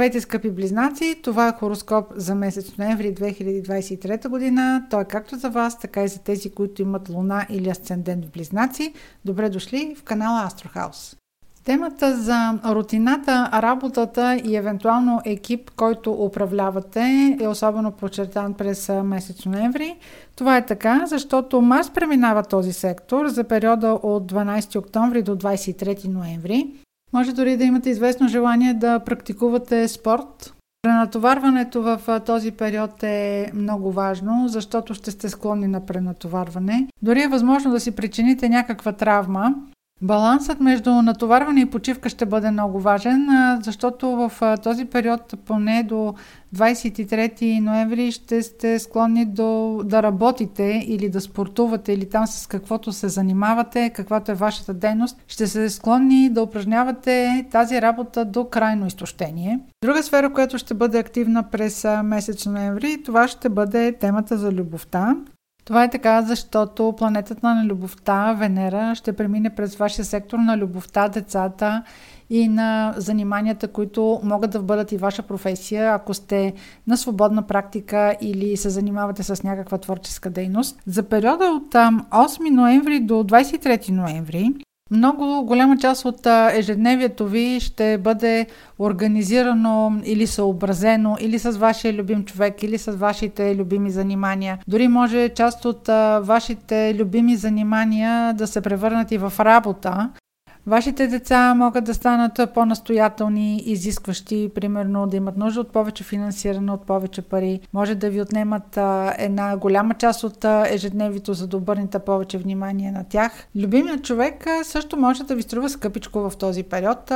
Здравейте, скъпи близнаци! Това е хороскоп за месец ноември 2023 година. Той е както за вас, така и за тези, които имат луна или асцендент в близнаци. Добре дошли в канала Астрохаус. Темата за рутината, работата и евентуално екип, който управлявате е особено подчертан през месец ноември. Това е така, защото Марс преминава този сектор за периода от 12 октомври до 23 ноември. Може дори да имате известно желание да практикувате спорт. Пренатоварването в този период е много важно, защото ще сте склонни на пренатоварване. Дори е възможно да си причините някаква травма, Балансът между натоварване и почивка ще бъде много важен, защото в този период, поне до 23 ноември, ще сте склонни до, да работите или да спортувате или там с каквото се занимавате, каквато е вашата дейност. Ще се склонни да упражнявате тази работа до крайно изтощение. Друга сфера, която ще бъде активна през месец ноември, това ще бъде темата за любовта. Това е така, защото планетата на любовта, Венера, ще премине през вашия сектор на любовта, децата и на заниманията, които могат да бъдат и ваша професия, ако сте на свободна практика или се занимавате с някаква творческа дейност. За периода от 8 ноември до 23 ноември много голяма част от ежедневието ви ще бъде организирано или съобразено или с вашия любим човек, или с вашите любими занимания. Дори може част от вашите любими занимания да се превърнат и в работа, Вашите деца могат да станат по-настоятелни, изискващи, примерно да имат нужда от повече финансиране, от повече пари. Може да ви отнемат а, една голяма част от а, ежедневието, за да обърнете повече внимание на тях. Любимият човек а, също може да ви струва скъпичко в този период.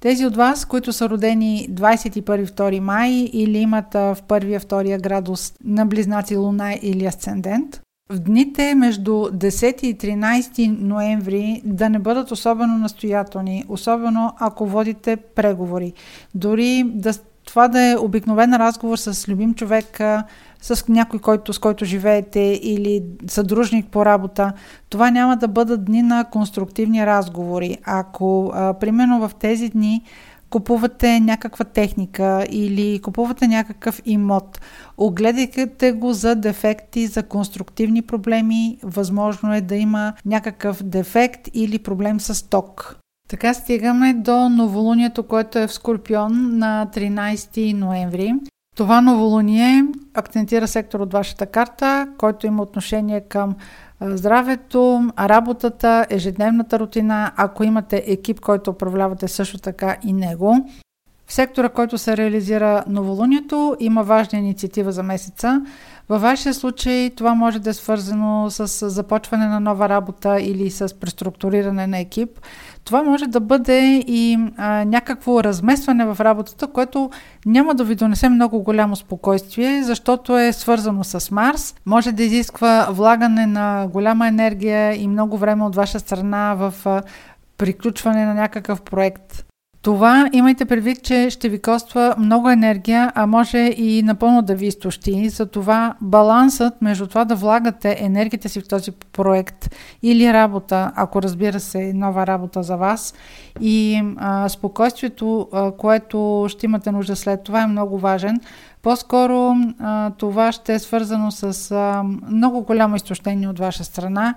Тези от вас, които са родени 21-2 май или имат в първия, втория градус на близнаци Луна или Асцендент, в дните между 10 и 13 ноември да не бъдат особено настоятелни, особено ако водите преговори. Дори да, това да е обикновен разговор с любим човек, с някой, който, с който живеете или съдружник по работа, това няма да бъдат дни на конструктивни разговори. Ако, а, примерно в тези дни, купувате някаква техника или купувате някакъв имот, огледайте го за дефекти, за конструктивни проблеми. Възможно е да има някакъв дефект или проблем с ток. Така стигаме до новолунието, което е в Скорпион на 13 ноември. Това новолуние акцентира сектор от вашата карта, който има отношение към здравето, работата, ежедневната рутина, ако имате екип, който управлявате също така и него. В сектора, който се реализира новолунието, има важна инициатива за месеца. Във вашия случай това може да е свързано с започване на нова работа или с преструктуриране на екип. Това може да бъде и а, някакво разместване в работата, което няма да ви донесе много голямо спокойствие, защото е свързано с Марс. Може да изисква влагане на голяма енергия и много време от ваша страна в а, приключване на някакъв проект. Това имайте предвид, че ще ви коства много енергия, а може и напълно да ви изтощи. Затова балансът между това да влагате енергията си в този проект или работа, ако разбира се нова работа за вас, и а, спокойствието, а, което ще имате нужда след това е много важен. По-скоро а, това ще е свързано с а, много голямо изтощение от ваша страна.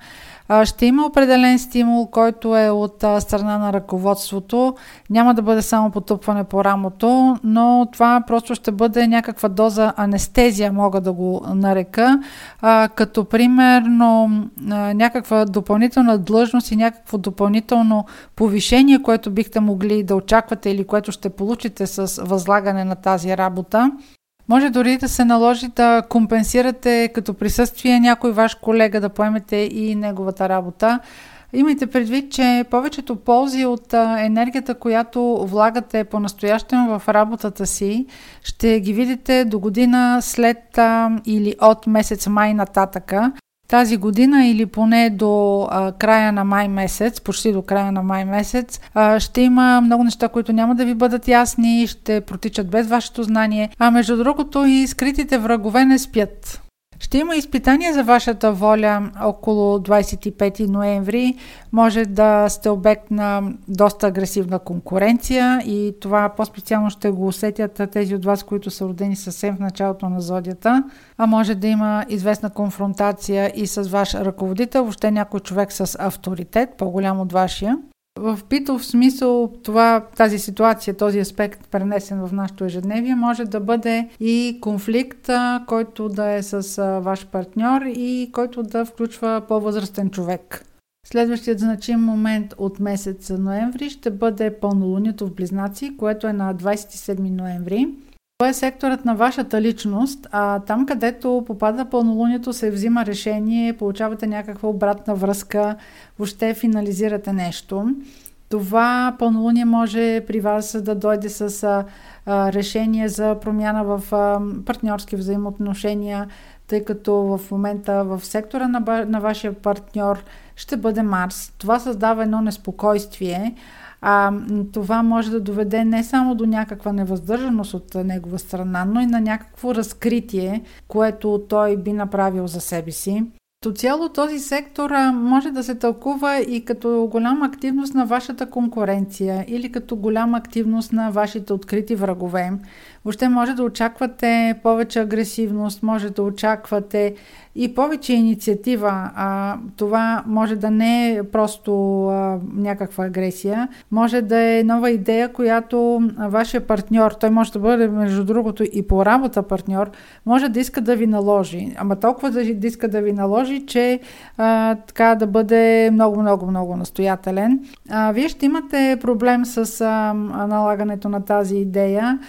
А, ще има определен стимул, който е от а, страна на ръководството. Няма да бъде само потъпване по рамото, но това просто ще бъде някаква доза анестезия, мога да го нарека, а, като примерно а, някаква допълнителна длъжност и някакво допълнително повишение, което бихте могли да очаквате или което ще получите с възлагане на тази работа. Може дори да се наложи да компенсирате като присъствие някой ваш колега да поемете и неговата работа. Имайте предвид, че повечето ползи от енергията, която влагате по-настоящем в работата си, ще ги видите до година след или от месец май нататъка тази година или поне до а, края на май месец, почти до края на май месец, а, ще има много неща, които няма да ви бъдат ясни, ще протичат без вашето знание, а между другото и скритите врагове не спят. Ще има изпитания за вашата воля около 25 ноември. Може да сте обект на доста агресивна конкуренция и това по-специално ще го усетят тези от вас, които са родени съвсем в началото на зодията. А може да има известна конфронтация и с ваш ръководител, въобще някой човек с авторитет, по-голям от вашия. В битов смисъл това, тази ситуация, този аспект, пренесен в нашето ежедневие, може да бъде и конфликт, който да е с ваш партньор и който да включва по-възрастен човек. Следващият значим момент от месец ноември ще бъде пълнолунието в Близнаци, което е на 27 ноември. Това е секторът на вашата личност, а там където попада пълнолунието се взима решение, получавате някаква обратна връзка, въобще финализирате нещо. Това пълнолуние може при вас да дойде с решение за промяна в партньорски взаимоотношения, тъй като в момента в сектора на, на вашия партньор ще бъде Марс. Това създава едно неспокойствие, а, това може да доведе не само до някаква невъздържаност от негова страна, но и на някакво разкритие, което той би направил за себе си. Като цяло този сектор може да се тълкува и като голяма активност на вашата конкуренция или като голяма активност на вашите открити врагове. Въобще може да очаквате повече агресивност, може да очаквате и повече инициатива. А, това може да не е просто а, някаква агресия, може да е нова идея, която вашия партньор, той може да бъде между другото и по работа партньор, може да иска да ви наложи. Ама толкова да, иска да ви наложи, че а, така да бъде много, много, много настоятелен. А, вие ще имате проблем с а, налагането на тази идея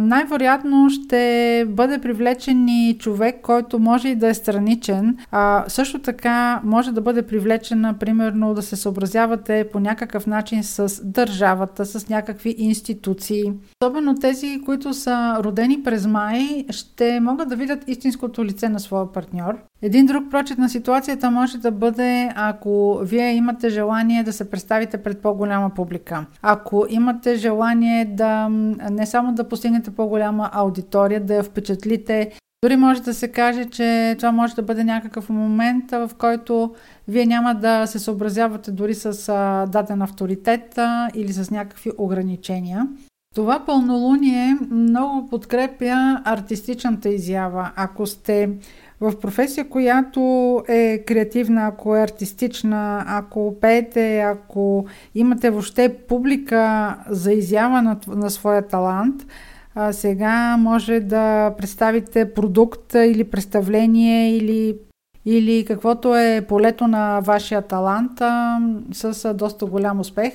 най-вероятно ще бъде привлечен и човек, който може и да е страничен. А, също така може да бъде привлечен, примерно, да се съобразявате по някакъв начин с държавата, с някакви институции. Особено тези, които са родени през май, ще могат да видят истинското лице на своя партньор. Един друг прочит на ситуацията може да бъде, ако вие имате желание да се представите пред по-голяма публика. Ако имате желание да не само да постигнете по-голяма аудитория, да я впечатлите, дори може да се каже, че това може да бъде някакъв момент, в който вие няма да се съобразявате дори с даден авторитет или с някакви ограничения. Това пълнолуние много подкрепя артистичната изява. Ако сте в професия, която е креативна, ако е артистична, ако пеете, ако имате въобще публика за изява на, на своя талант, а, сега може да представите продукт или представление или или каквото е полето на вашия талант а, с доста голям успех.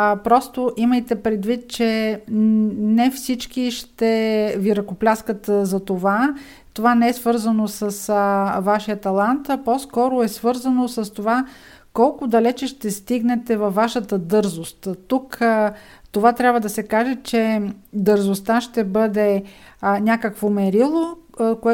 А, просто имайте предвид, че не всички ще ви ръкопляскат за това. Това не е свързано с а, вашия талант, а по-скоро е свързано с това колко далече ще стигнете във вашата дързост. Тук а, това трябва да се каже, че дързостта ще бъде а, някакво мерило,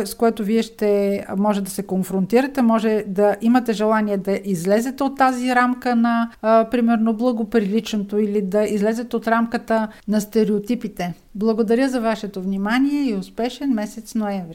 с което вие ще може да се конфронтирате, може да имате желание да излезете от тази рамка на, примерно, благоприличното или да излезете от рамката на стереотипите. Благодаря за вашето внимание и успешен месец ноември!